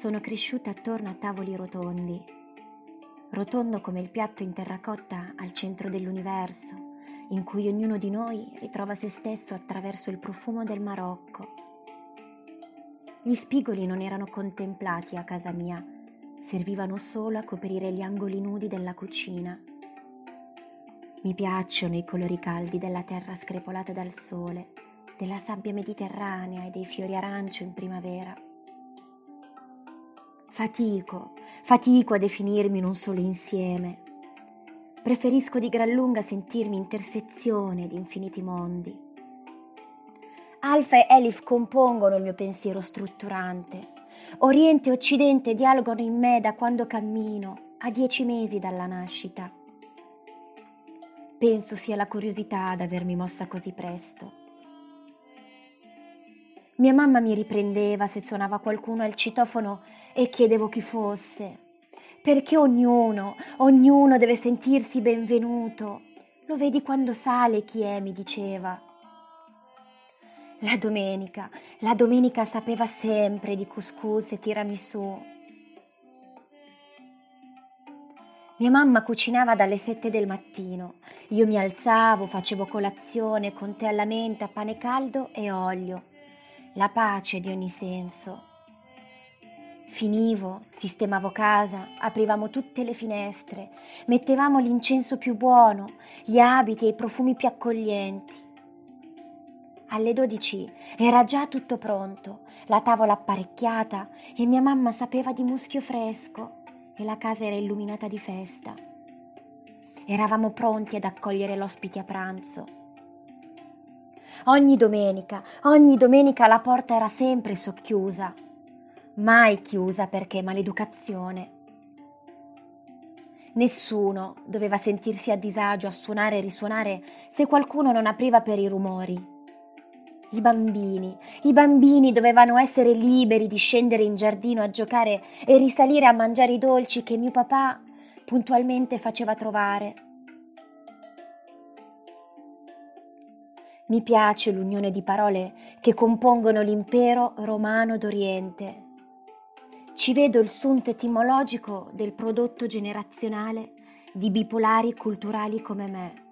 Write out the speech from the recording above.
sono cresciuta attorno a tavoli rotondi, rotondo come il piatto in terracotta al centro dell'universo, in cui ognuno di noi ritrova se stesso attraverso il profumo del Marocco. Gli spigoli non erano contemplati a casa mia, servivano solo a coprire gli angoli nudi della cucina. Mi piacciono i colori caldi della terra screpolata dal sole, della sabbia mediterranea e dei fiori arancio in primavera. Fatico, fatico a definirmi in un solo insieme. Preferisco di gran lunga sentirmi intersezione di infiniti mondi. Alfa e Elif compongono il mio pensiero strutturante. Oriente e Occidente dialogano in me da quando cammino, a dieci mesi dalla nascita. Penso sia la curiosità ad avermi mossa così presto. Mia mamma mi riprendeva se suonava qualcuno al citofono e chiedevo chi fosse, perché ognuno, ognuno deve sentirsi benvenuto. Lo vedi quando sale chi è, mi diceva. La domenica, la domenica sapeva sempre di couscous e tiramisù. Mia mamma cucinava dalle sette del mattino. Io mi alzavo, facevo colazione con tè alla menta, pane caldo e olio. La pace di ogni senso. Finivo, sistemavo casa, aprivamo tutte le finestre, mettevamo l'incenso più buono, gli abiti e i profumi più accoglienti. Alle dodici era già tutto pronto, la tavola apparecchiata e mia mamma sapeva di muschio fresco e la casa era illuminata di festa. Eravamo pronti ad accogliere l'ospite a pranzo. Ogni domenica, ogni domenica la porta era sempre socchiusa, mai chiusa perché maleducazione. Nessuno doveva sentirsi a disagio a suonare e risuonare se qualcuno non apriva per i rumori. I bambini, i bambini dovevano essere liberi di scendere in giardino a giocare e risalire a mangiare i dolci che mio papà puntualmente faceva trovare. Mi piace l'unione di parole che compongono l'impero romano d'Oriente. Ci vedo il sunto etimologico del prodotto generazionale di bipolari culturali come me.